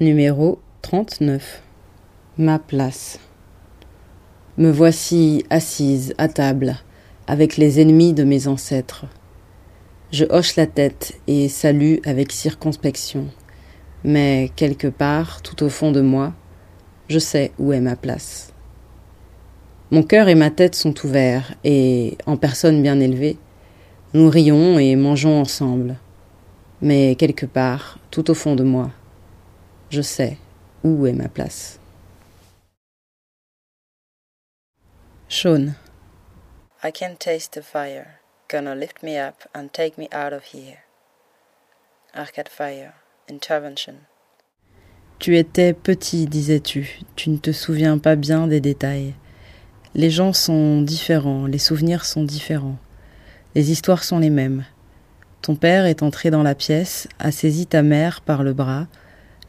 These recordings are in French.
Numéro 39 Ma place. Me voici assise à table avec les ennemis de mes ancêtres. Je hoche la tête et salue avec circonspection. Mais quelque part, tout au fond de moi, je sais où est ma place. Mon cœur et ma tête sont ouverts, et, en personne bien élevée, nous rions et mangeons ensemble. Mais quelque part, tout au fond de moi, je sais où est ma place. I can taste the fire, gonna lift me up and take me out of here. Arcade Fire, Intervention. Tu étais petit, disais-tu, tu ne te souviens pas bien des détails. Les gens sont différents, les souvenirs sont différents, les histoires sont les mêmes. Ton père est entré dans la pièce, a saisi ta mère par le bras,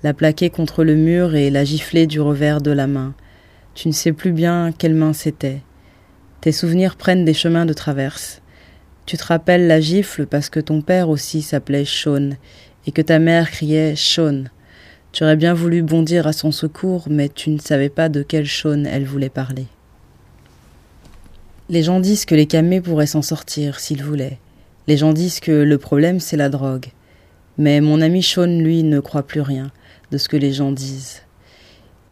l'a plaqué contre le mur et l'a giflé du revers de la main. Tu ne sais plus bien quelle main c'était. Tes souvenirs prennent des chemins de traverse. Tu te rappelles la gifle parce que ton père aussi s'appelait Sean et que ta mère criait Sean. Tu aurais bien voulu bondir à son secours, mais tu ne savais pas de quel Sean elle voulait parler. Les gens disent que les camés pourraient s'en sortir s'ils voulaient. Les gens disent que le problème c'est la drogue. Mais mon ami Sean, lui, ne croit plus rien de ce que les gens disent.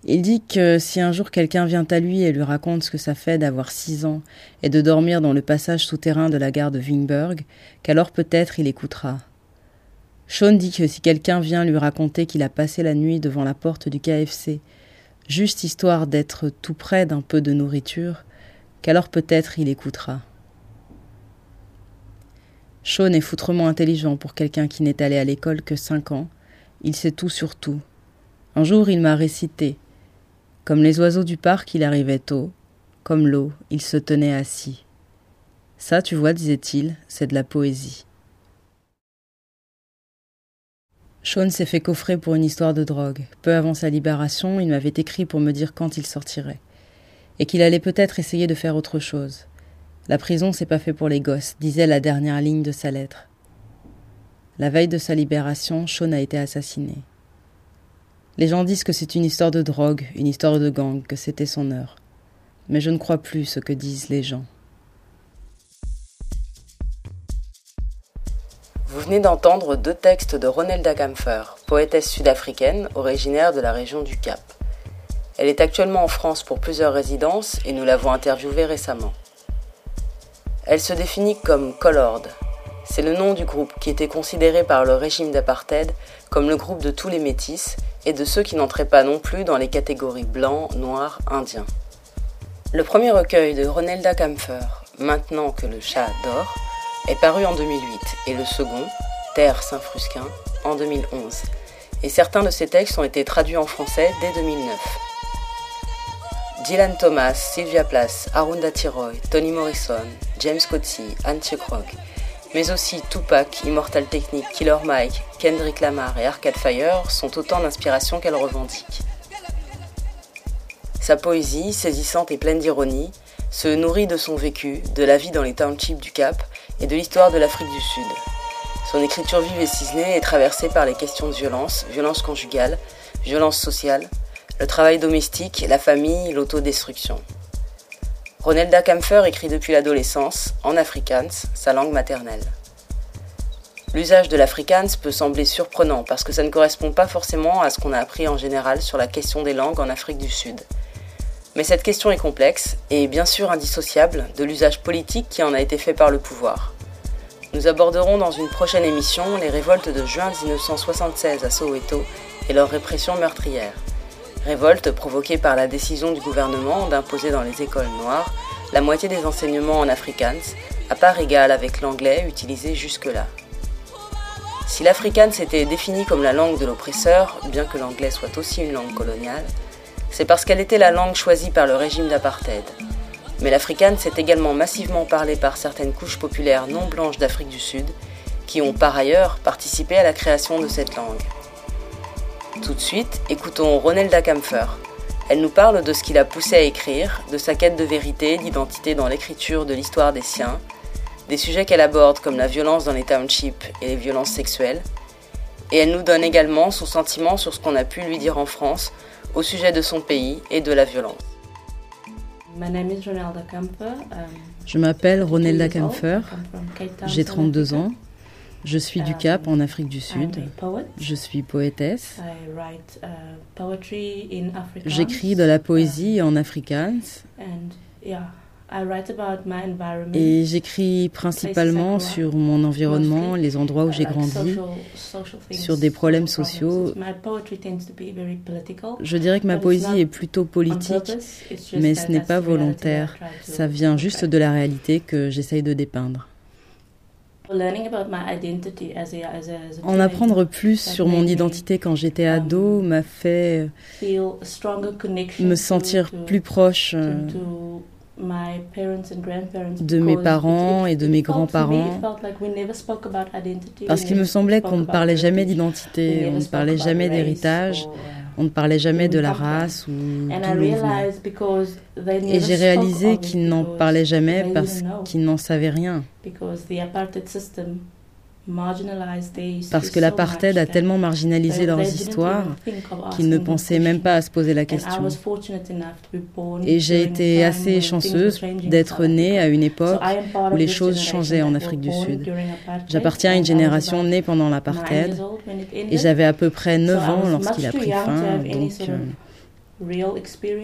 Il dit que si un jour quelqu'un vient à lui et lui raconte ce que ça fait d'avoir six ans et de dormir dans le passage souterrain de la gare de Wingberg, qu'alors peut-être il écoutera. Sean dit que si quelqu'un vient lui raconter qu'il a passé la nuit devant la porte du KFC, juste histoire d'être tout près d'un peu de nourriture, qu'alors peut-être il écoutera. Sean est foutrement intelligent pour quelqu'un qui n'est allé à l'école que cinq ans. Il sait tout sur tout. Un jour, il m'a récité comme les oiseaux du parc, il arrivait tôt. Comme l'eau, il se tenait assis. Ça, tu vois, disait-il, c'est de la poésie. Sean s'est fait coffrer pour une histoire de drogue. Peu avant sa libération, il m'avait écrit pour me dire quand il sortirait. Et qu'il allait peut-être essayer de faire autre chose. La prison, c'est pas fait pour les gosses, disait la dernière ligne de sa lettre. La veille de sa libération, Sean a été assassiné. Les gens disent que c'est une histoire de drogue, une histoire de gang, que c'était son heure. Mais je ne crois plus ce que disent les gens. Vous venez d'entendre deux textes de Ronelda Kampfer, poétesse sud-africaine originaire de la région du Cap. Elle est actuellement en France pour plusieurs résidences et nous l'avons interviewée récemment. Elle se définit comme colored. C'est le nom du groupe qui était considéré par le régime d'apartheid comme le groupe de tous les métis et de ceux qui n'entraient pas non plus dans les catégories blanc, noir, indien. Le premier recueil de Ronelda Kampfer, Maintenant que le chat dort, est paru en 2008 et le second, Terre Saint-Frusquin, en 2011. Et certains de ces textes ont été traduits en français dès 2009. Dylan Thomas, Sylvia Plath, Arunda Tiroy, Tony Morrison, James Coetzee, Anne Kroc, mais aussi Tupac, Immortal Technique, Killer Mike, Kendrick Lamar et Arcade Fire sont autant d'inspirations qu'elle revendique. Sa poésie, saisissante et pleine d'ironie, se nourrit de son vécu, de la vie dans les townships du Cap et de l'histoire de l'Afrique du Sud. Son écriture vive et ciselée est traversée par les questions de violence, violence conjugale, violence sociale, le travail domestique, la famille, l'autodestruction. Ronelda Kampfer écrit depuis l'adolescence, en afrikaans, sa langue maternelle. L'usage de l'afrikaans peut sembler surprenant parce que ça ne correspond pas forcément à ce qu'on a appris en général sur la question des langues en Afrique du Sud. Mais cette question est complexe et bien sûr indissociable de l'usage politique qui en a été fait par le pouvoir. Nous aborderons dans une prochaine émission les révoltes de juin 1976 à Soweto et leur répression meurtrière. Révolte provoquée par la décision du gouvernement d'imposer dans les écoles noires la moitié des enseignements en afrikaans, à part égale avec l'anglais utilisé jusque-là. Si l'afrikaans était défini comme la langue de l'oppresseur, bien que l'anglais soit aussi une langue coloniale, c'est parce qu'elle était la langue choisie par le régime d'apartheid. mais l'afrikaans est également massivement parlé par certaines couches populaires non blanches d'Afrique du Sud, qui ont par ailleurs participé à la création de cette langue. Tout de suite, écoutons Ronelda Kampfer. Elle nous parle de ce qui l'a poussé à écrire, de sa quête de vérité, d'identité dans l'écriture de l'histoire des siens, des sujets qu'elle aborde comme la violence dans les townships et les violences sexuelles, et elle nous donne également son sentiment sur ce qu'on a pu lui dire en France au sujet de son pays et de la violence. Je m'appelle Ronelda Kampfer, j'ai 32 ans, je suis du Cap en Afrique du Sud. Je suis poétesse. J'écris de la poésie en afrikaans. Et j'écris principalement sur mon environnement, les endroits où j'ai grandi, sur des problèmes sociaux. Je dirais que ma poésie est plutôt politique, mais ce n'est pas volontaire. Ça vient juste de la réalité que j'essaye de dépeindre. En apprendre plus sur mon identité quand j'étais ado um, m'a fait me sentir plus proche euh, de mes parents et de mes grands-parents. parce qu'il me semblait qu'on ne parlait jamais d'identité, on ne parlait jamais d'héritage, on ne parlait jamais de la race ou Et j'ai réalisé qu'ils n'en parlaient jamais parce qu'ils n'en savaient rien. Parce que l'apartheid a tellement marginalisé leurs histoires qu'ils ne pensaient même pas à se poser la question. Et j'ai été assez chanceuse d'être née à une époque où les choses changeaient en Afrique du Sud. J'appartiens à une génération née pendant l'apartheid et j'avais à peu près 9 ans lorsqu'il a pris fin. Donc,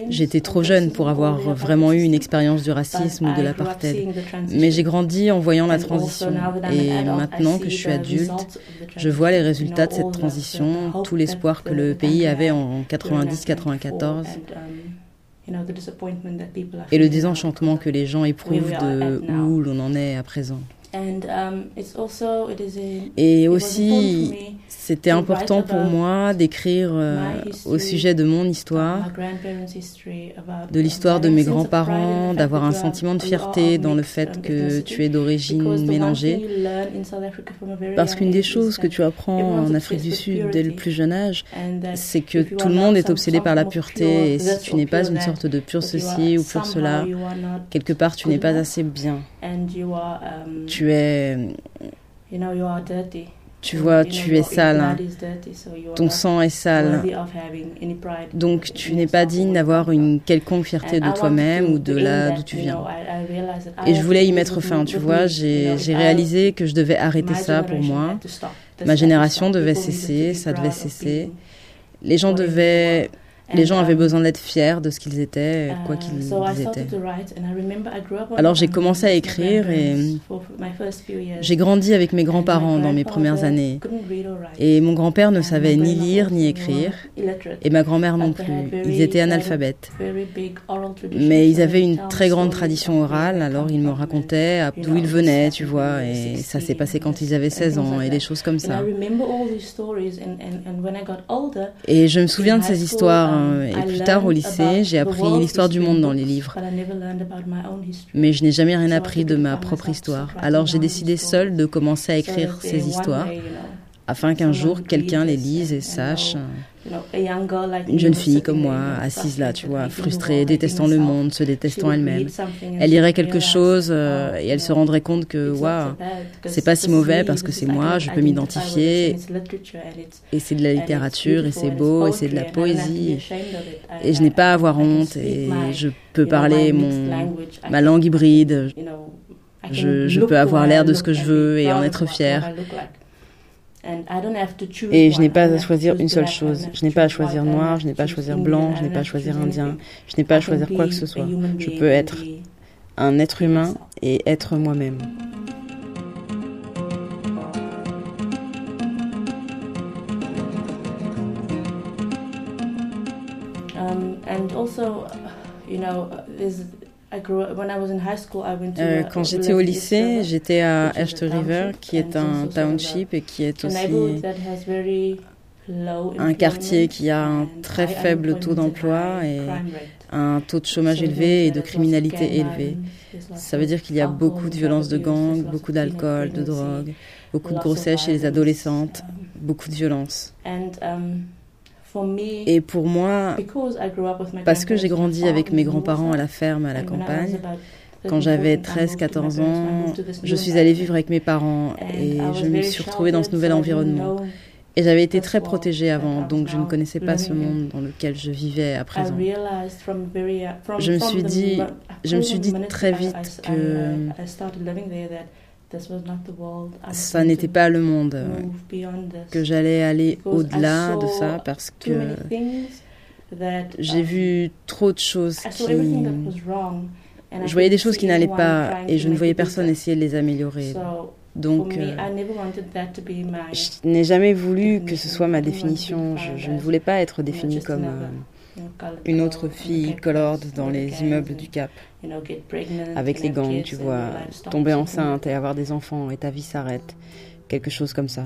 J'étais trop jeune pour avoir vraiment eu une expérience du racisme ou de l'apartheid, mais j'ai grandi en voyant la transition. Et maintenant que je suis adulte, je vois les résultats de cette transition, tout l'espoir que le pays avait en 90-94 et le désenchantement que les gens éprouvent de où l'on en est à présent. Et aussi, c'était important pour moi d'écrire euh, au sujet de mon histoire, de l'histoire de mes grands-parents, d'avoir un sentiment de fierté dans le fait que tu es d'origine mélangée. Parce qu'une des choses que tu apprends en Afrique du Sud dès le plus jeune âge, c'est que tout le monde est obsédé par la pureté. Et si tu n'es pas une sorte de pur ceci ou pur cela, quelque part tu n'es pas assez bien. Tu tu es... Tu vois, tu es sale. Ton sang est sale. Donc tu n'es pas digne d'avoir une quelconque fierté de toi-même ou de là d'où tu viens. Et je voulais y mettre fin, tu vois. J'ai réalisé que je devais arrêter ça pour moi. Ma génération devait cesser, ça devait cesser. Les gens devaient les gens avaient besoin d'être fiers de ce qu'ils étaient, quoi qu'ils étaient. Alors j'ai commencé à écrire et j'ai grandi avec mes grands-parents dans mes premières années. Et mon grand-père ne savait ni lire ni écrire, et ma grand-mère non plus. Ils étaient analphabètes. Mais ils avaient une très grande tradition orale, alors ils me racontaient d'où ils venaient, tu vois, et ça s'est passé quand ils avaient 16 ans, et des choses comme ça. Et je me souviens de ces histoires euh, et plus tard au lycée, j'ai appris l'histoire du monde dans les livres. Mais je n'ai jamais rien appris de ma propre histoire. Alors j'ai décidé seule de commencer à écrire ces histoires afin qu'un jour quelqu'un les lise et sache. Une jeune fille comme moi, assise là, tu vois, frustrée, détestant le monde, se détestant elle-même. Elle lirait quelque chose euh, et elle se rendrait compte que, waouh, c'est pas si mauvais parce que c'est moi, je peux m'identifier. Et c'est de la littérature, et c'est beau, et c'est de la poésie. Et je n'ai pas à avoir honte, et je peux parler mon, ma langue hybride. Je, je peux avoir l'air de ce que je veux et en être fière. Et je n'ai pas à choisir une seule chose. Je n'ai pas à choisir noir, je n'ai pas à choisir blanc, je n'ai pas à choisir indien, je n'ai pas à choisir quoi que ce soit. Je peux être un être humain et être moi-même. Euh, quand j'étais au lycée, j'étais à Ashton River, qui est un township et qui est aussi un quartier qui a un très faible taux d'emploi et un taux de chômage élevé et de criminalité élevé. Ça veut dire qu'il y a beaucoup de violences de gang, beaucoup d'alcool, de drogue, beaucoup de grossesse chez les adolescentes, beaucoup de violence. Et pour moi, parce que j'ai grandi avec mes grands-parents à la ferme, à la campagne, quand j'avais 13-14 ans, je suis allée vivre avec mes parents et je me suis retrouvée dans ce nouvel environnement. Et j'avais été très protégée avant, donc je ne connaissais pas ce monde dans lequel je vivais à présent. Je me suis dit, je me suis dit très vite que ça n'était pas le monde, que j'allais aller au-delà de ça parce que j'ai um, vu trop de choses qui... Je voyais des choses qui n'allaient pas et je ne voyais personne essayer de les améliorer. Donc, euh, je n'ai jamais voulu que ce soit ma définition. Je, ne voulais pas être définie comme euh, une autre fille colored dans les immeubles du Cap. Avec les gangs, tu vois, tomber enceinte et avoir des enfants et ta vie s'arrête. Quelque chose comme ça.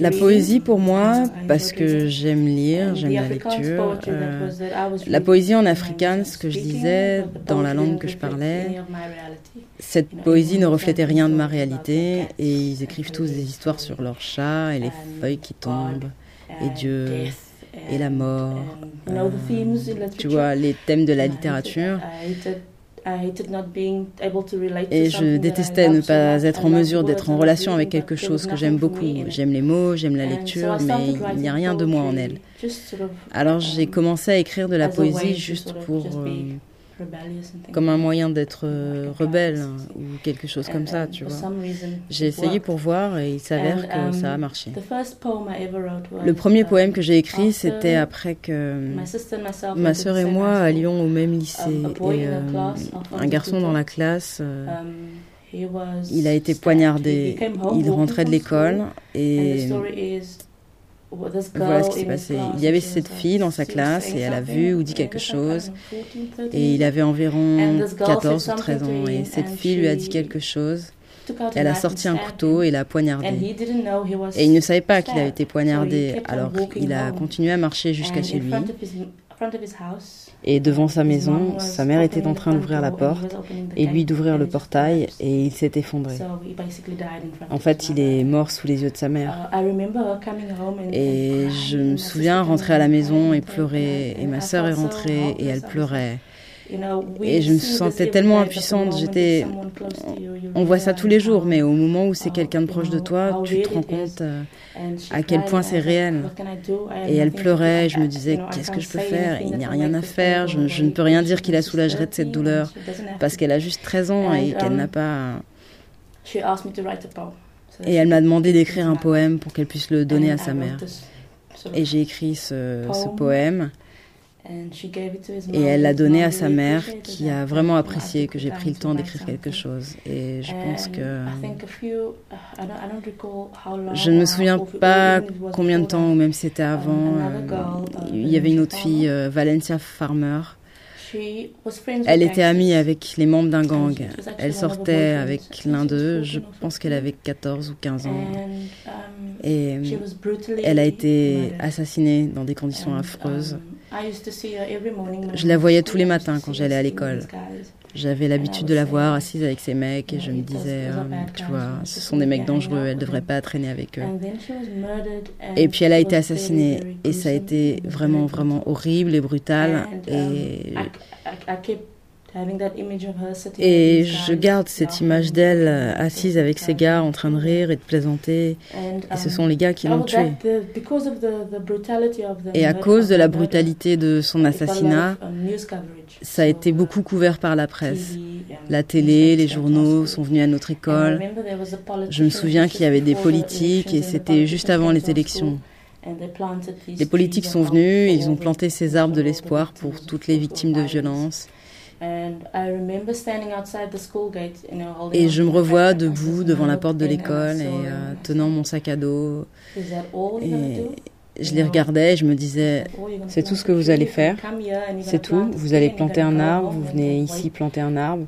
La poésie pour moi, parce que j'aime lire, j'aime la lecture. Euh, la poésie en afrikaans, ce que je disais, dans la langue que je parlais, cette poésie ne reflétait rien de ma réalité et ils écrivent tous des histoires sur leurs chats et les feuilles qui tombent et Dieu et la mort. Euh, tu vois, les thèmes de la littérature. Et je détestais ne pas être en mesure d'être en relation avec quelque chose que j'aime beaucoup. J'aime les mots, j'aime la lecture, mais il n'y a rien de moi en elle. Alors j'ai um, commencé à écrire de la poésie juste pour comme un moyen d'être euh, rebelle hein, ou quelque chose comme ça, tu vois. J'ai essayé pour voir et il s'avère que ça a um, marché. Le premier poème que j'ai écrit, c'était après que ma sœur et moi allions au même lycée et euh, un garçon dans la classe. Euh, um, il a été poignardé. Il rentrait de l'école et voilà ce qui s'est passé. Il y avait cette fille dans sa classe et elle a vu ou dit quelque chose. Et il avait environ 14 ou 13 ans. Et cette fille lui a dit quelque chose. Elle a sorti un couteau et l'a poignardé. Et il ne savait pas qu'il avait été poignardé. Alors il a continué à marcher jusqu'à chez lui. Et devant sa maison, sa mère était en train d'ouvrir la porte et lui d'ouvrir le portail et il s'est effondré. En fait, il est mort sous les yeux de sa mère. Uh, et je me souviens rentrer à la maison et pleurer. Et ma sœur est rentrée et elle pleurait. Et je me sentais tellement impuissante. J'étais. On voit ça tous les jours, mais au moment où c'est quelqu'un de proche de toi, tu te rends compte euh, à quel point c'est réel. Et elle pleurait. Je me disais, qu'est-ce que je peux faire? Il n'y a rien à faire. Je, ne peux rien dire qui la soulagerait de cette douleur parce qu'elle a juste 13 ans et qu'elle n'a pas. Et elle m'a demandé d'écrire un poème pour qu'elle puisse le donner à sa mère. Et j'ai écrit ce, ce poème. Et elle l'a donné à sa mère qui a vraiment apprécié que j'ai pris le temps d'écrire quelque chose. Et je pense que... Je ne me souviens pas combien de temps, ou même c'était avant. Euh, il y avait une autre fille, euh, Valencia Farmer. Elle était amie avec les membres d'un gang. Elle sortait avec l'un d'eux. Je pense qu'elle avait 14 ou 15 ans. Um, Et elle a été assassinée dans des conditions affreuses. Um, je la voyais tous les matins quand j'allais à l'école. J'avais l'habitude de la voir assise avec ses mecs et je me disais, euh, tu vois, ce sont des mecs dangereux, elle ne devrait pas traîner avec eux. Et puis elle a été assassinée. et ça a été vraiment, vraiment horrible et brutal. Et et je garde cette image d'elle euh, assise avec ses gars en train de rire et de plaisanter. Et ce sont les gars qui l'ont tuée. Et à cause de la brutalité de son assassinat, ça a été beaucoup couvert par la presse. La télé, les journaux sont venus à notre école. Je me souviens qu'il y avait des politiques et c'était juste avant les élections. Les politiques sont venus, ils ont planté ces arbres de l'espoir pour toutes les victimes de violences. Et je me revois debout devant la porte de l'école et euh, tenant mon sac à dos. Et, je les regardais et je me disais, c'est tout ce que vous allez faire, c'est tout, vous allez planter un arbre, vous venez ici planter un arbre,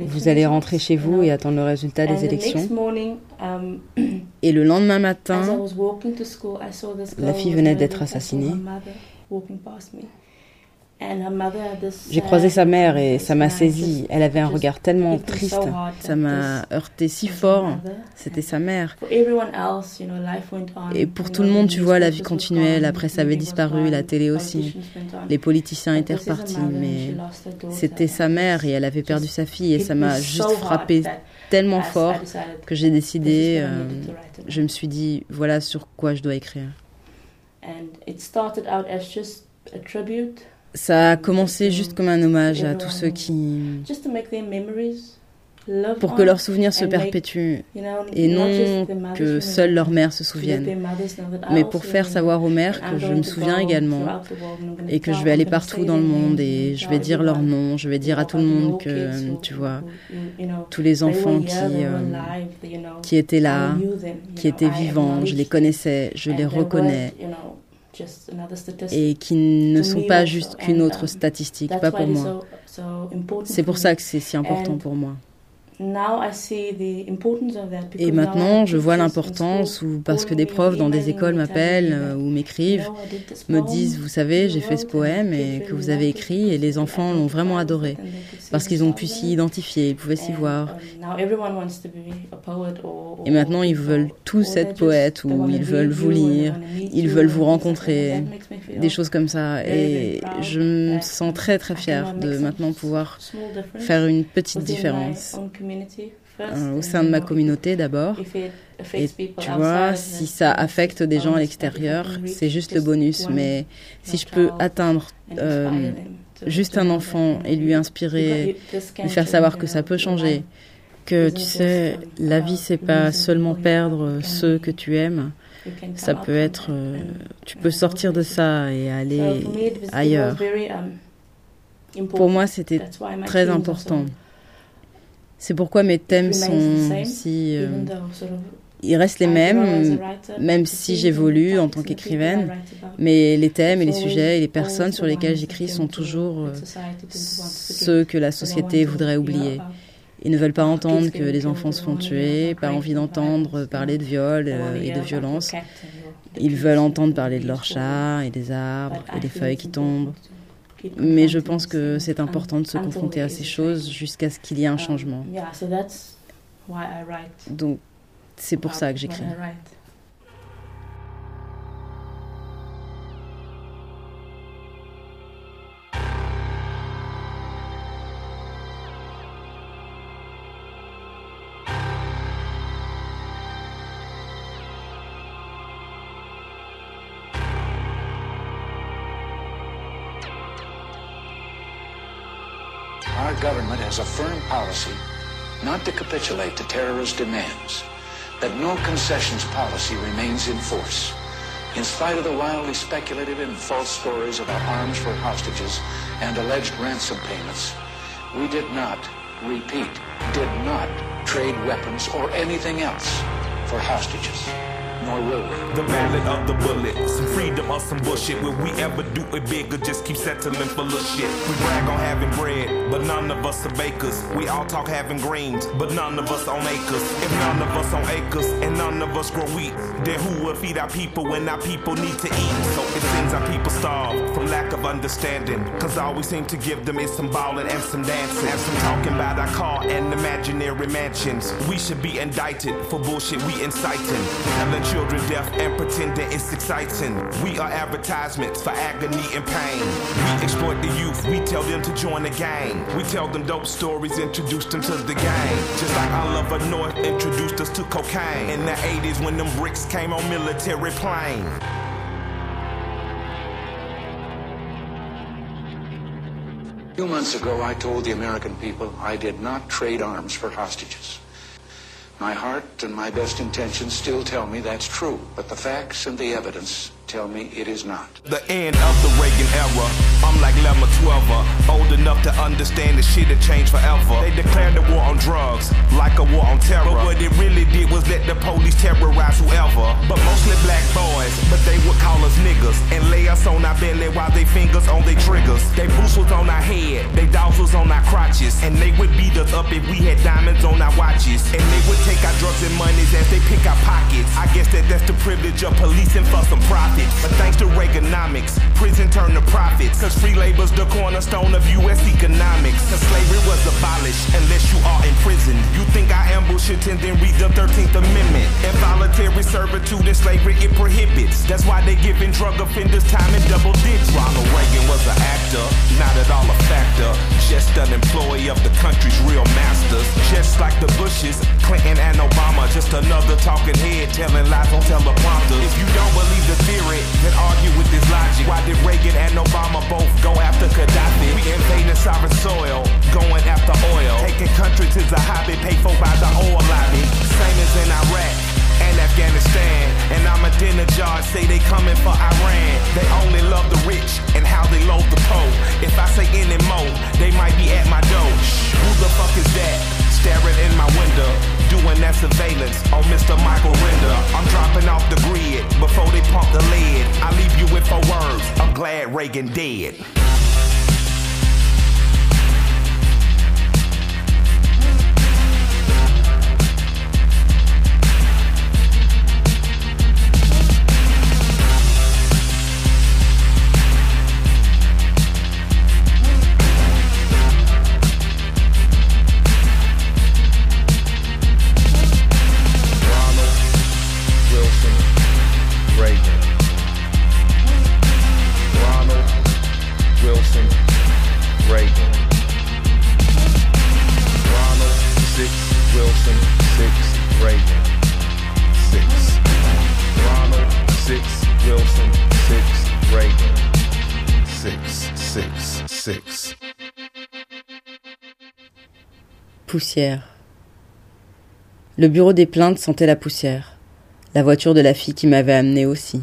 vous allez rentrer chez vous et attendre le résultat des élections. Et le lendemain matin, la fille venait d'être assassinée. J'ai croisé sa mère et ça m'a saisi. Elle avait un regard tellement triste. Ça m'a heurté si fort. C'était sa mère. Et pour tout le monde, tu vois, la vie continuait. La presse avait disparu, la télé aussi. Les politiciens étaient repartis. Mais c'était sa mère et elle avait perdu sa fille. Et ça m'a juste frappé tellement fort que j'ai décidé, euh, je me suis dit, voilà sur quoi je dois écrire. Ça a commencé juste comme un hommage à tous ceux qui... Pour que leurs souvenirs se perpétuent et non que seule leur mère se souvienne. Mais pour faire savoir aux mères que je me souviens également et que je vais aller partout dans le monde et je vais dire leur nom, je vais dire à tout le monde que, tu vois, tous les enfants qui, euh, qui étaient là, qui étaient vivants, je les connaissais, je les reconnais et qui ne sont pas juste qu'une autre um, statistique, pas pour moi. C'est pour ça que c'est si important pour moi. Et maintenant, je vois l'importance ou parce que des profs dans des écoles m'appellent euh, ou m'écrivent, me disent, vous savez, j'ai fait ce poème et que vous avez écrit et les enfants l'ont vraiment adoré parce qu'ils ont pu s'y identifier, ils pouvaient s'y voir. Et maintenant, ils veulent tous être poètes ou ils veulent vous lire, ils veulent vous rencontrer, des choses comme ça. Et je me sens très très fière de maintenant pouvoir faire une petite différence. Euh, au sein de ma communauté d'abord. Et tu vois, si ça affecte des gens à l'extérieur, c'est juste le bonus. Mais si je peux atteindre euh, juste un enfant et lui inspirer, lui faire savoir que ça peut changer, que tu sais, la vie c'est pas seulement perdre ceux que tu aimes, ça peut être, euh, tu peux sortir de ça et aller ailleurs. Pour moi, c'était très important. C'est pourquoi mes thèmes sont si... Euh, ils restent les mêmes, même si j'évolue en tant qu'écrivaine, mais les thèmes et les sujets et les personnes sur lesquelles j'écris sont toujours euh, ceux que la société voudrait oublier. Ils ne veulent pas entendre que les enfants se font tuer, pas envie d'entendre parler de viol euh, et de violence. Ils veulent entendre parler de leurs chats et des arbres et des feuilles qui tombent. Mais je pense que c'est important de se confronter à ces choses jusqu'à ce qu'il y ait un changement. Donc, c'est pour ça que j'écris. Policy not to capitulate to terrorist demands, that no concessions policy remains in force. In spite of the wildly speculative and false stories about arms for hostages and alleged ransom payments, we did not, repeat, did not trade weapons or anything else for hostages. The ballad of the bullet, some freedom or some bullshit. Will we ever do it big or just keep settling for little shit? We brag on having bread, but none of us are bakers. We all talk having greens, but none of us own acres. If none of us own acres and none of us grow wheat, then who will feed our people when our people need to eat? So it seems our people starve from lack of understanding. Cause all we seem to give them is some ballin' and some dancing. And some talking about our car and imaginary mansions. We should be indicted for bullshit we inciting. The children deaf and pretending it's exciting. We are advertisements for agony and pain. We exploit the youth, we tell them to join the gang. We tell them dope stories, introduce them to the gang. Just like Oliver North introduced us to cocaine. In the 80s when them bricks came on military plane. A few months ago, I told the American people I did not trade arms for hostages. My heart and my best intentions still tell me that's true, but the facts and the evidence tell me it is not. The end of the Reagan era. I'm like Lemma 12 old enough to understand the shit had changed forever. They declared the war on drugs, like a war on terror. But what it really did was let the police terrorize whoever. But mostly black boys, but they would call us hands on our belly while they fingers on their triggers. They boots was on our head, they dogs was on our crotches. And they would beat us up if we had diamonds on our watches. And they would take our drugs and monies as they pick our pockets. I guess that that's the privilege of policing for some profit. But thanks to Reaganomics, prison turned to profits. Cause free labor's the cornerstone of US economics. Cause slavery was abolished unless you are in prison. You think I ambush it and then read the 13th Amendment. Involuntary servitude and slavery it prohibits. That's why they giving drug offenders time in double digits. Ronald Reagan was an actor, not at all a factor. Just an employee of the country's real masters. Just like the Bushes, Clinton and Obama. Just another talking head telling lies on teleprompters. If you don't believe the theory, then argue with this logic. Why did Reagan and Obama both go after Gaddafi? We invading sovereign soil, going after oil. Taking countries is a hobby paid for by the oil lobby. Same as in Iraq and Afghanistan. And Ahmadinejad say they coming for Iran. They only love the rich and how they load the poor. If I say any more, they might be at my door. Who the fuck is that? Staring in my window, doing that surveillance on Mr. Michael Render. I'm dropping off the grid before they pump the lead. I leave you with four words. I'm glad Reagan dead. Le bureau des plaintes sentait la poussière. La voiture de la fille qui m'avait amené aussi.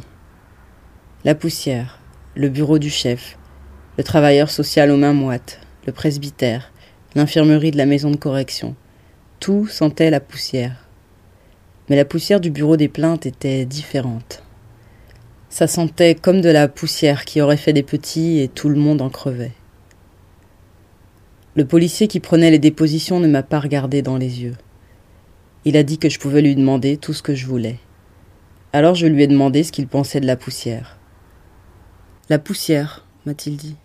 La poussière. Le bureau du chef. Le travailleur social aux mains moites. Le presbytère. L'infirmerie de la maison de correction. Tout sentait la poussière. Mais la poussière du bureau des plaintes était différente. Ça sentait comme de la poussière qui aurait fait des petits et tout le monde en crevait. Le policier qui prenait les dépositions ne m'a pas regardé dans les yeux. Il a dit que je pouvais lui demander tout ce que je voulais. Alors je lui ai demandé ce qu'il pensait de la poussière. La poussière, m'a-t-il dit.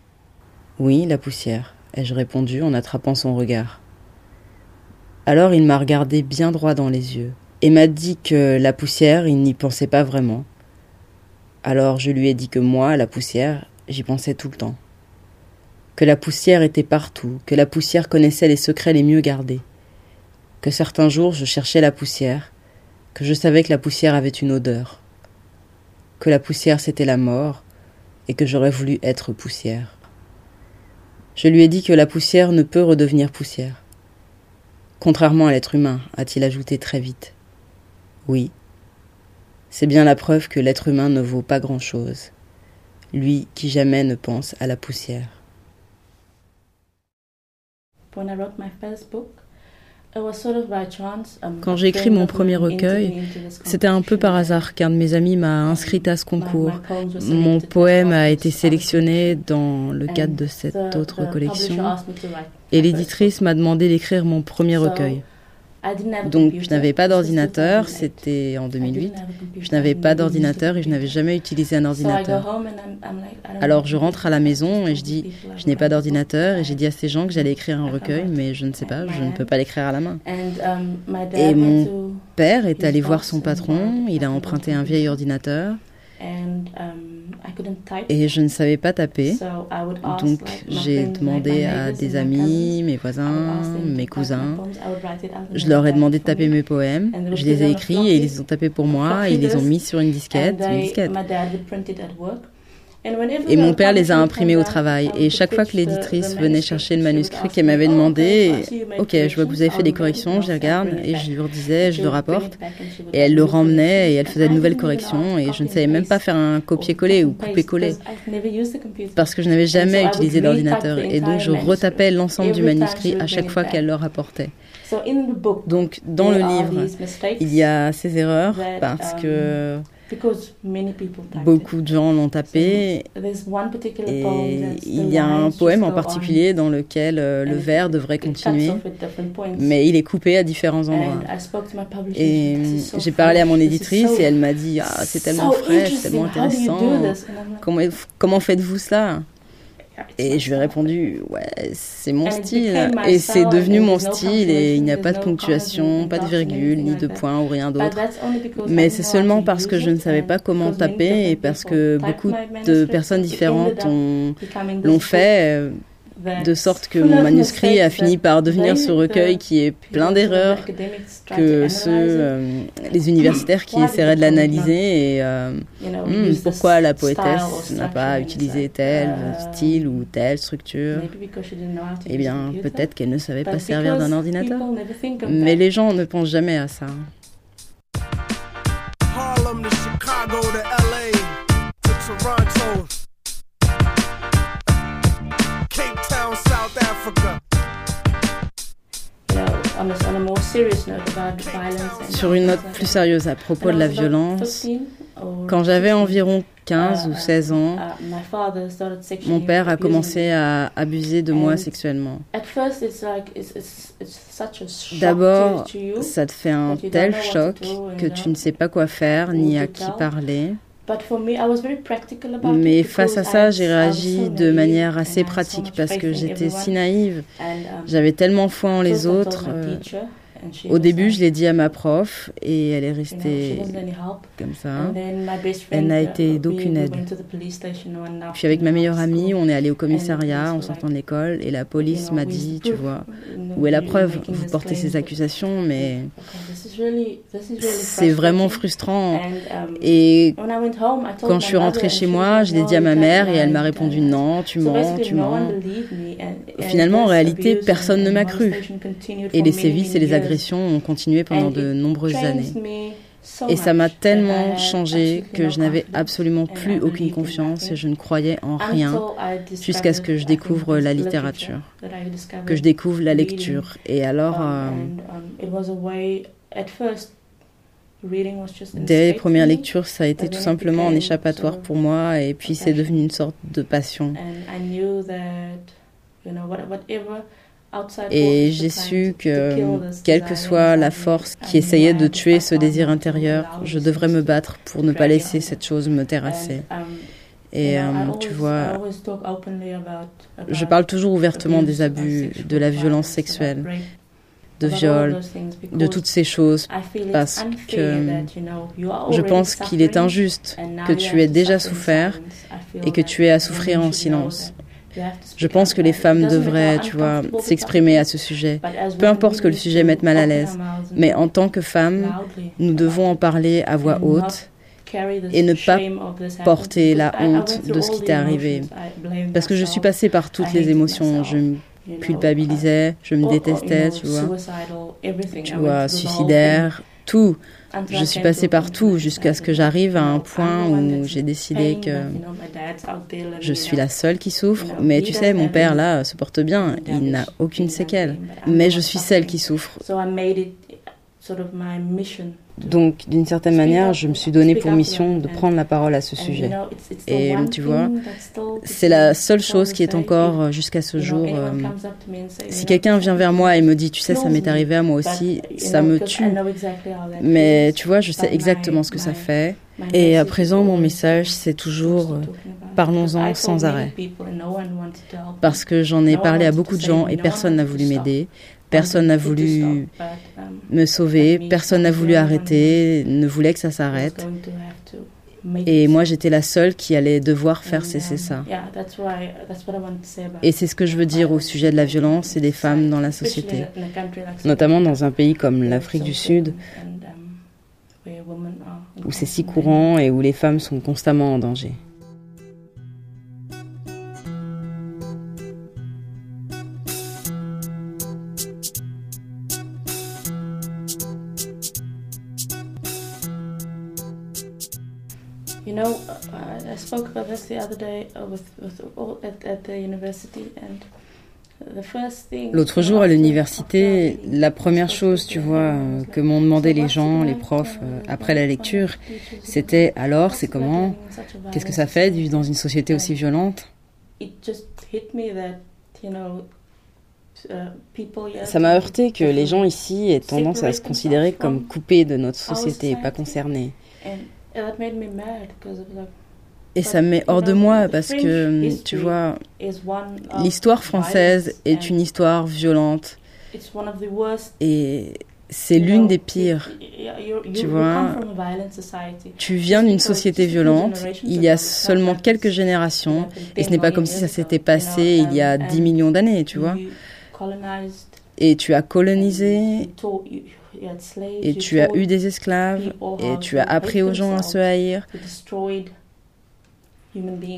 Oui, la poussière, ai-je répondu en attrapant son regard. Alors il m'a regardé bien droit dans les yeux et m'a dit que la poussière, il n'y pensait pas vraiment. Alors je lui ai dit que moi, la poussière, j'y pensais tout le temps que la poussière était partout, que la poussière connaissait les secrets les mieux gardés, que certains jours je cherchais la poussière, que je savais que la poussière avait une odeur, que la poussière c'était la mort, et que j'aurais voulu être poussière. Je lui ai dit que la poussière ne peut redevenir poussière. Contrairement à l'être humain, a-t-il ajouté très vite. Oui, c'est bien la preuve que l'être humain ne vaut pas grand-chose, lui qui jamais ne pense à la poussière. Quand j'ai écrit mon premier recueil, c'était un peu par hasard qu'un de mes amis m'a inscrite à ce concours. Mon poème a été sélectionné dans le cadre de cette autre collection et l'éditrice m'a demandé d'écrire mon premier recueil. Donc je n'avais pas d'ordinateur, c'était en 2008. Je n'avais pas d'ordinateur et je n'avais jamais utilisé un ordinateur. Alors je rentre à la maison et je dis, je n'ai pas d'ordinateur et j'ai dit à ces gens que j'allais écrire un recueil, mais je ne sais pas, je ne peux pas l'écrire à la main. Um, et mon père est allé voir son patron, il a emprunté un vieil ordinateur. Um, et je ne savais pas taper. Donc j'ai demandé à des amis, mes voisins, mes cousins. Je leur ai demandé de taper mes poèmes. Je les ai écrits et ils les ont tapés pour moi. ils les ont mis sur une disquette. Une disquette. Et mon père les a imprimés au travail. Et chaque fois que l'éditrice venait chercher le manuscrit qu'elle m'avait demandé, ok, je vois que vous avez fait des corrections, je les regarde et je lui disais, je le rapporte. Et elle le remmenait et elle faisait de nouvelles corrections et je ne savais même pas faire un copier-coller ou couper-coller. parce que je n'avais jamais utilisé d'ordinateur et donc je retapais l'ensemble du manuscrit à chaque fois qu'elle le rapportait. Donc dans le livre, il y a ces erreurs parce que Beaucoup de gens l'ont tapé. Et il y a un poème en particulier dans lequel euh, le vers devrait continuer, mais il est coupé à différents endroits. Et j'ai parlé à mon éditrice et elle m'a dit ah, c'est tellement frais, c'est tellement intéressant. Comment, comment faites-vous ça et je lui ai répondu, ouais, c'est mon style. Et c'est devenu mon style et il n'y a pas de ponctuation, pas de virgule, ni de point ou rien d'autre. Mais c'est seulement parce que je ne savais pas comment taper et parce que beaucoup de personnes différentes l'ont fait euh, de sorte que mon manuscrit a fini par devenir ce recueil qui est plein d'erreurs que ceux, euh, les universitaires qui essaieraient de l'analyser et euh, hmm, pourquoi la poétesse n'a pas utilisé tel style ou telle structure. Eh bien, peut-être qu'elle ne savait pas servir d'un ordinateur. Mais les gens ne pensent jamais à ça. Sur une note plus sérieuse à propos de la violence, quand j'avais environ 15 ou 16 uh, ans, uh, mon père a commencé à abuser de moi sexuellement. D'abord, ça te fait un tel choc que tu ne sais pas quoi faire ni à qui parler. Mais face à ça, j'ai réagi de manière assez pratique parce que j'étais si naïve. Um, J'avais tellement foi en les autres. Au début, je l'ai dit à ma prof et elle est restée comme ça. Elle n'a été uh, d'aucune aide. Puis avec ma meilleure amie, on est allé au commissariat en sortant de l'école et la police m'a dit, tu vois, où est la preuve Vous portez ces accusations, mais c'est vraiment frustrant. Um, et quand je suis rentrée chez moi, je l'ai dit à ma mère et elle m'a répondu non, tu mens, tu mens. Finalement, en réalité, personne ne m'a cru. Et les sévices et les agressions ont continué pendant de nombreuses années. Et ça m'a tellement changé que je n'avais absolument plus aucune confiance et je ne croyais en rien jusqu'à ce que je découvre la littérature, que je découvre la lecture. Et alors, um, euh, Dès les premières lectures, ça a été tout simplement un échappatoire pour moi et puis c'est devenu une sorte de passion. Et j'ai su que, quelle que soit la force qui essayait de tuer ce désir intérieur, je devrais me battre pour ne pas laisser cette chose me terrasser. Um, et euh, tu vois, je parle toujours ouvertement des abus, de la violence sexuelle, de viol, de toutes ces choses, parce que je pense qu'il est injuste que tu aies déjà souffert et que tu aies à souffrir en silence. Je pense que les femmes devraient, tu vois, s'exprimer à ce sujet. Peu importe que le sujet mette mal à l'aise. Mais en tant que femmes, nous devons en parler à voix haute et ne pas porter la honte de ce qui t'est arrivé. Parce que je suis passée par toutes les émotions. Je me culpabilisais, je me détestais, tu vois. Tu vois, suicidaire, tout. Je suis passée partout jusqu'à ce que j'arrive à un point où j'ai décidé que je suis la seule qui souffre. Mais tu sais, mon père là se porte bien, il n'a aucune séquelle. Mais je suis celle qui souffre. Donc, d'une certaine manière, je me suis donné pour mission de prendre la parole à ce sujet. Et tu vois, c'est la seule chose qui est encore euh, jusqu'à ce jour. Euh, si quelqu'un vient vers moi et me dit, tu sais, ça m'est arrivé à moi aussi, ça me tue. Mais tu vois, je sais exactement ce que ça fait. Et à présent, mon message, c'est toujours euh, parlons-en sans arrêt. Parce que j'en ai parlé à beaucoup de gens et personne n'a voulu m'aider. Personne n'a voulu me sauver, personne n'a voulu arrêter, ne voulait que ça s'arrête. Et moi, j'étais la seule qui allait devoir faire cesser ça. Et c'est ce que je veux dire au sujet de la violence et des femmes dans la société, notamment dans un pays comme l'Afrique du Sud, où c'est si courant et où les femmes sont constamment en danger. Spoke about this the other day with, with at, at the university, and L'autre jour à l'université, la première chose, tu vois, que m'ont demandé les gens, les profs, euh, après la lecture, c'était alors, c'est comment Qu'est-ce que ça fait de vivre dans une société aussi violente? ça m'a heurté que les gens ici aient tendance à se considérer comme coupés de notre société pas concernés. Et ça me met hors de moi parce que, tu vois, l'histoire française est une histoire violente. Et c'est l'une des pires. Tu vois, tu viens d'une société violente, il y a seulement quelques générations, et ce n'est pas comme si ça s'était passé il y a 10 millions d'années, tu vois. Et tu as colonisé, et tu as eu des esclaves, et tu as appris aux gens à se haïr.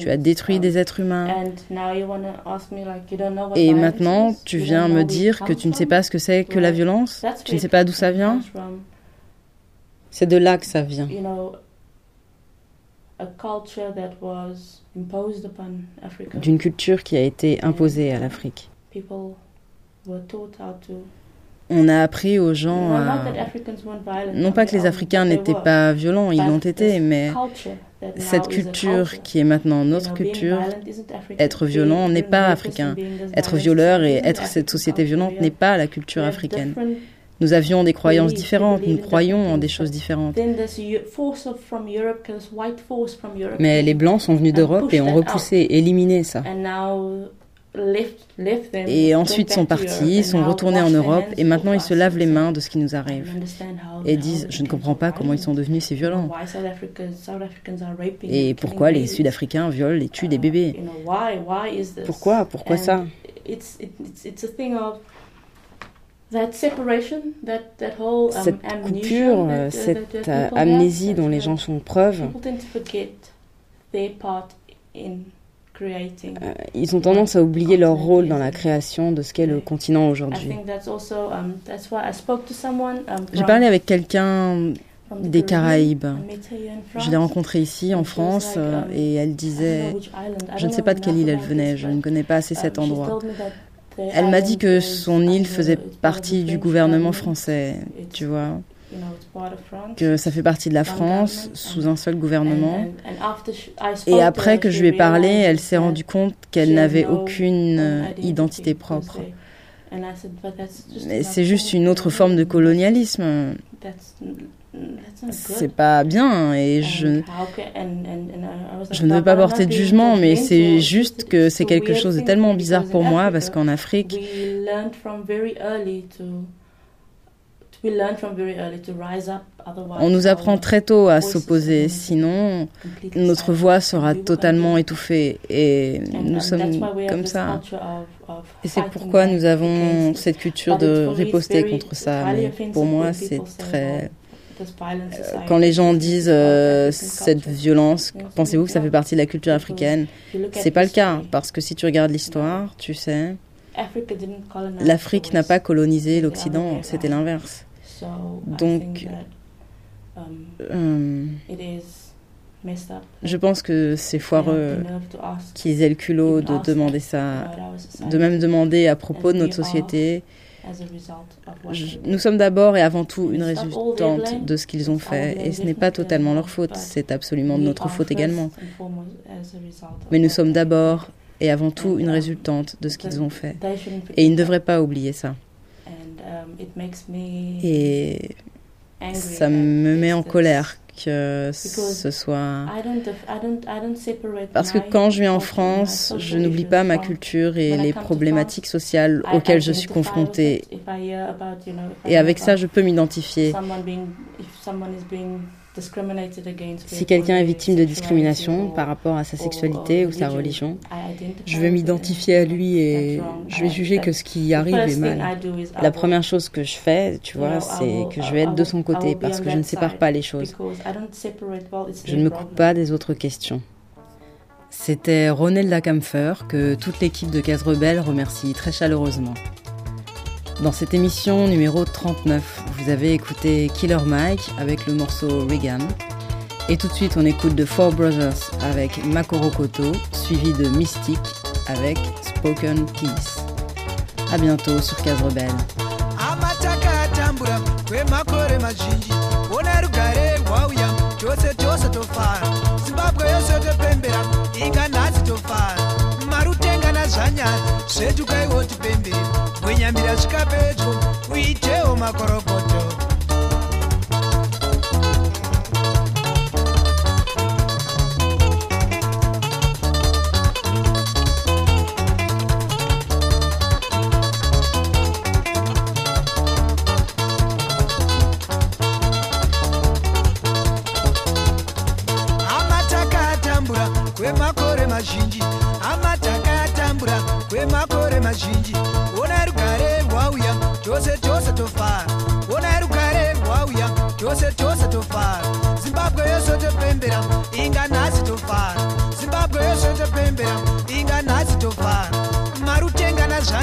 Tu as détruit des êtres humains. Et maintenant, tu viens me dire que tu ne sais pas ce que c'est que la violence. Tu ne sais pas d'où ça vient. C'est de là que ça vient. D'une culture qui a été imposée à l'Afrique. On a appris aux gens à... Non pas que les Africains n'étaient pas violents, ils l'ont été, mais cette culture qui est maintenant notre culture, être violent n'est pas africain. Être violeur et être cette société violente n'est pas la culture africaine. Nous avions des croyances différentes, nous croyons en des choses différentes. Mais les Blancs sont venus d'Europe et ont repoussé, éliminé ça. Et ensuite sont partis, sont retournés en Europe et maintenant ils se lavent les mains de ce qui nous arrive. Et disent, je ne comprends pas comment ils sont devenus si violents. Et pourquoi les Sud-Africains violent et tuent des bébés? Pourquoi? Pourquoi ça? cette coupure, cette amnésie dont les gens font preuve, euh, ils ont tendance à oublier leur rôle dans la création de ce qu'est le continent aujourd'hui. Um, um, J'ai parlé avec quelqu'un des Caraïbes. Je l'ai rencontrée ici en France euh, um, et elle disait, je ne sais pas de quelle île elle venait, je ne connais pas assez cet endroit. Elle m'a dit que son île faisait partie du gouvernement français, tu vois que ça fait partie de la France sous un seul gouvernement. Et après que je lui ai parlé, elle s'est rendue compte qu'elle n'avait aucune identité propre. C'est juste une autre forme de colonialisme. C'est pas bien et je, je ne veux pas porter de jugement, mais c'est juste que c'est quelque chose de tellement bizarre pour moi parce qu'en Afrique, on nous apprend très tôt à s'opposer, sinon notre voix sera totalement étouffée et nous sommes comme ça. Et c'est pourquoi nous avons cette culture de riposter contre ça. Mais pour moi, c'est très... Euh, quand les gens disent euh, cette violence, pensez-vous que ça fait partie de la culture africaine? C'est pas le cas, parce que si tu regardes l'histoire, tu sais, l'Afrique n'a pas colonisé l'Occident, c'était l'inverse. Donc, um, euh, je pense que c'est foireux qu'ils aient le culot de demander ça, de même demander à propos de notre société. nous sommes d'abord et avant tout une résultante de ce qu'ils ont fait, et ce n'est pas totalement leur faute, c'est absolument de notre faute également. Mais nous sommes d'abord et avant tout une résultante de ce qu'ils ont fait, et ils ne devraient pas oublier ça. Et ça me met en colère que ce soit... Parce que quand je viens en France, je n'oublie pas ma culture et les problématiques sociales auxquelles je suis confrontée. Et avec ça, je peux m'identifier. Si quelqu'un est victime de discrimination par rapport à sa sexualité ou sa religion, je vais m'identifier à lui et je vais juger que ce qui arrive est mal. La première chose que je fais, tu vois, c'est que je vais être de son côté parce que je ne sépare pas les choses. Je ne me coupe pas des autres questions. C'était Ronelda Kampfer que toute l'équipe de Case Rebelle remercie très chaleureusement. Dans cette émission numéro 39, vous avez écouté Killer Mike avec le morceau Regan. Et tout de suite, on écoute The Four Brothers avec Makoro Koto, suivi de Mystique avec Spoken Peace. À bientôt sur Case Rebelle. zvanyanya zvedu kwaiwo tipembere bwenyambira zvikapedyo uitewo makorokoto.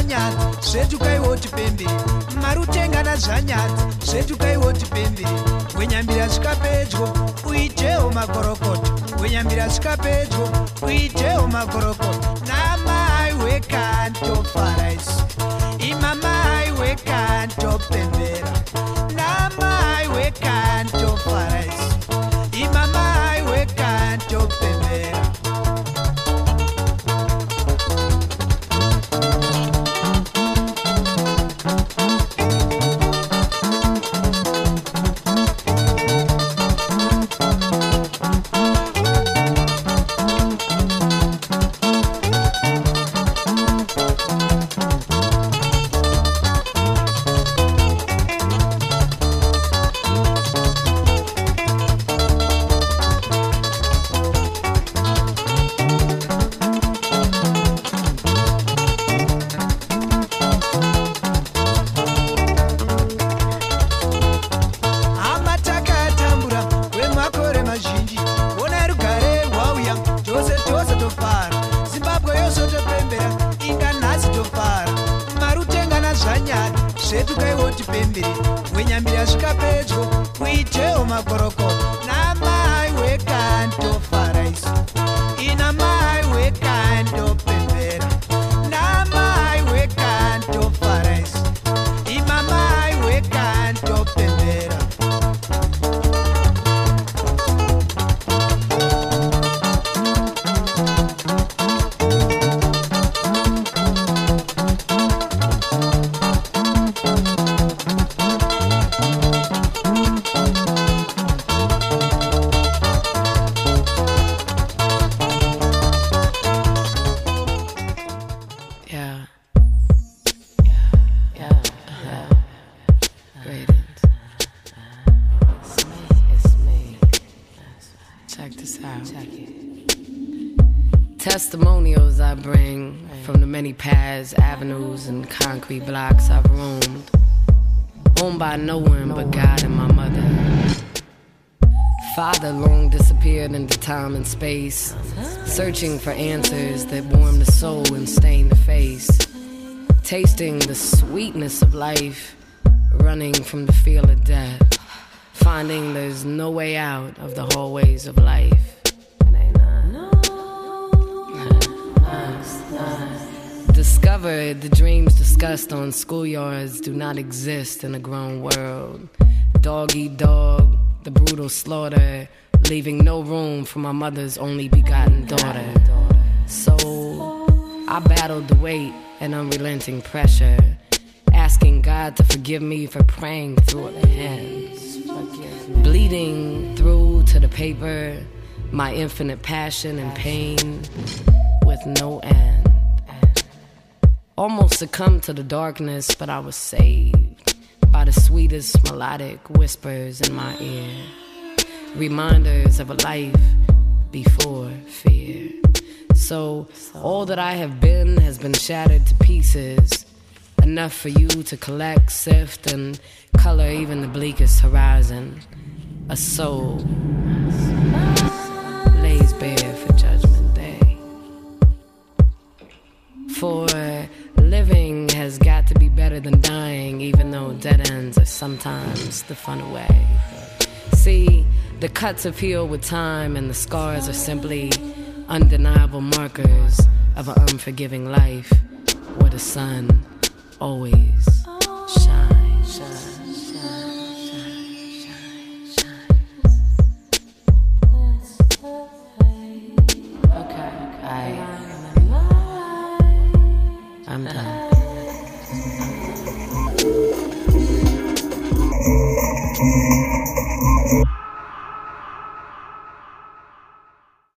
zvanyadza zvedukaiwo tipembe mari utengana zvanyadza zvedukaiwo tipembe wenyambira zvikapedyo uitewo magorokoto. Wenyambira zvikapedyo uitewo magorokoto. Namai wekantofa time and space, searching for answers that warm the soul and stain the face, tasting the sweetness of life, running from the feel of death, finding there's no way out of the hallways of life. Discovered the dreams discussed on schoolyards do not exist in a grown world. Dog eat dog, the brutal slaughter leaving no room for my mother's only begotten daughter. So I battled the weight and unrelenting pressure, asking God to forgive me for praying through the hands, bleeding through to the paper, my infinite passion and pain with no end. Almost succumbed to the darkness, but I was saved by the sweetest melodic whispers in my ear reminders of a life before fear. So, all that I have been has been shattered to pieces. Enough for you to collect, sift, and color even the bleakest horizon. A soul lays bare for Judgment Day. For better than dying, even though dead ends are sometimes the fun way. See, the cuts have healed with time, and the scars are simply undeniable markers of an unforgiving life where the sun always shines. shine.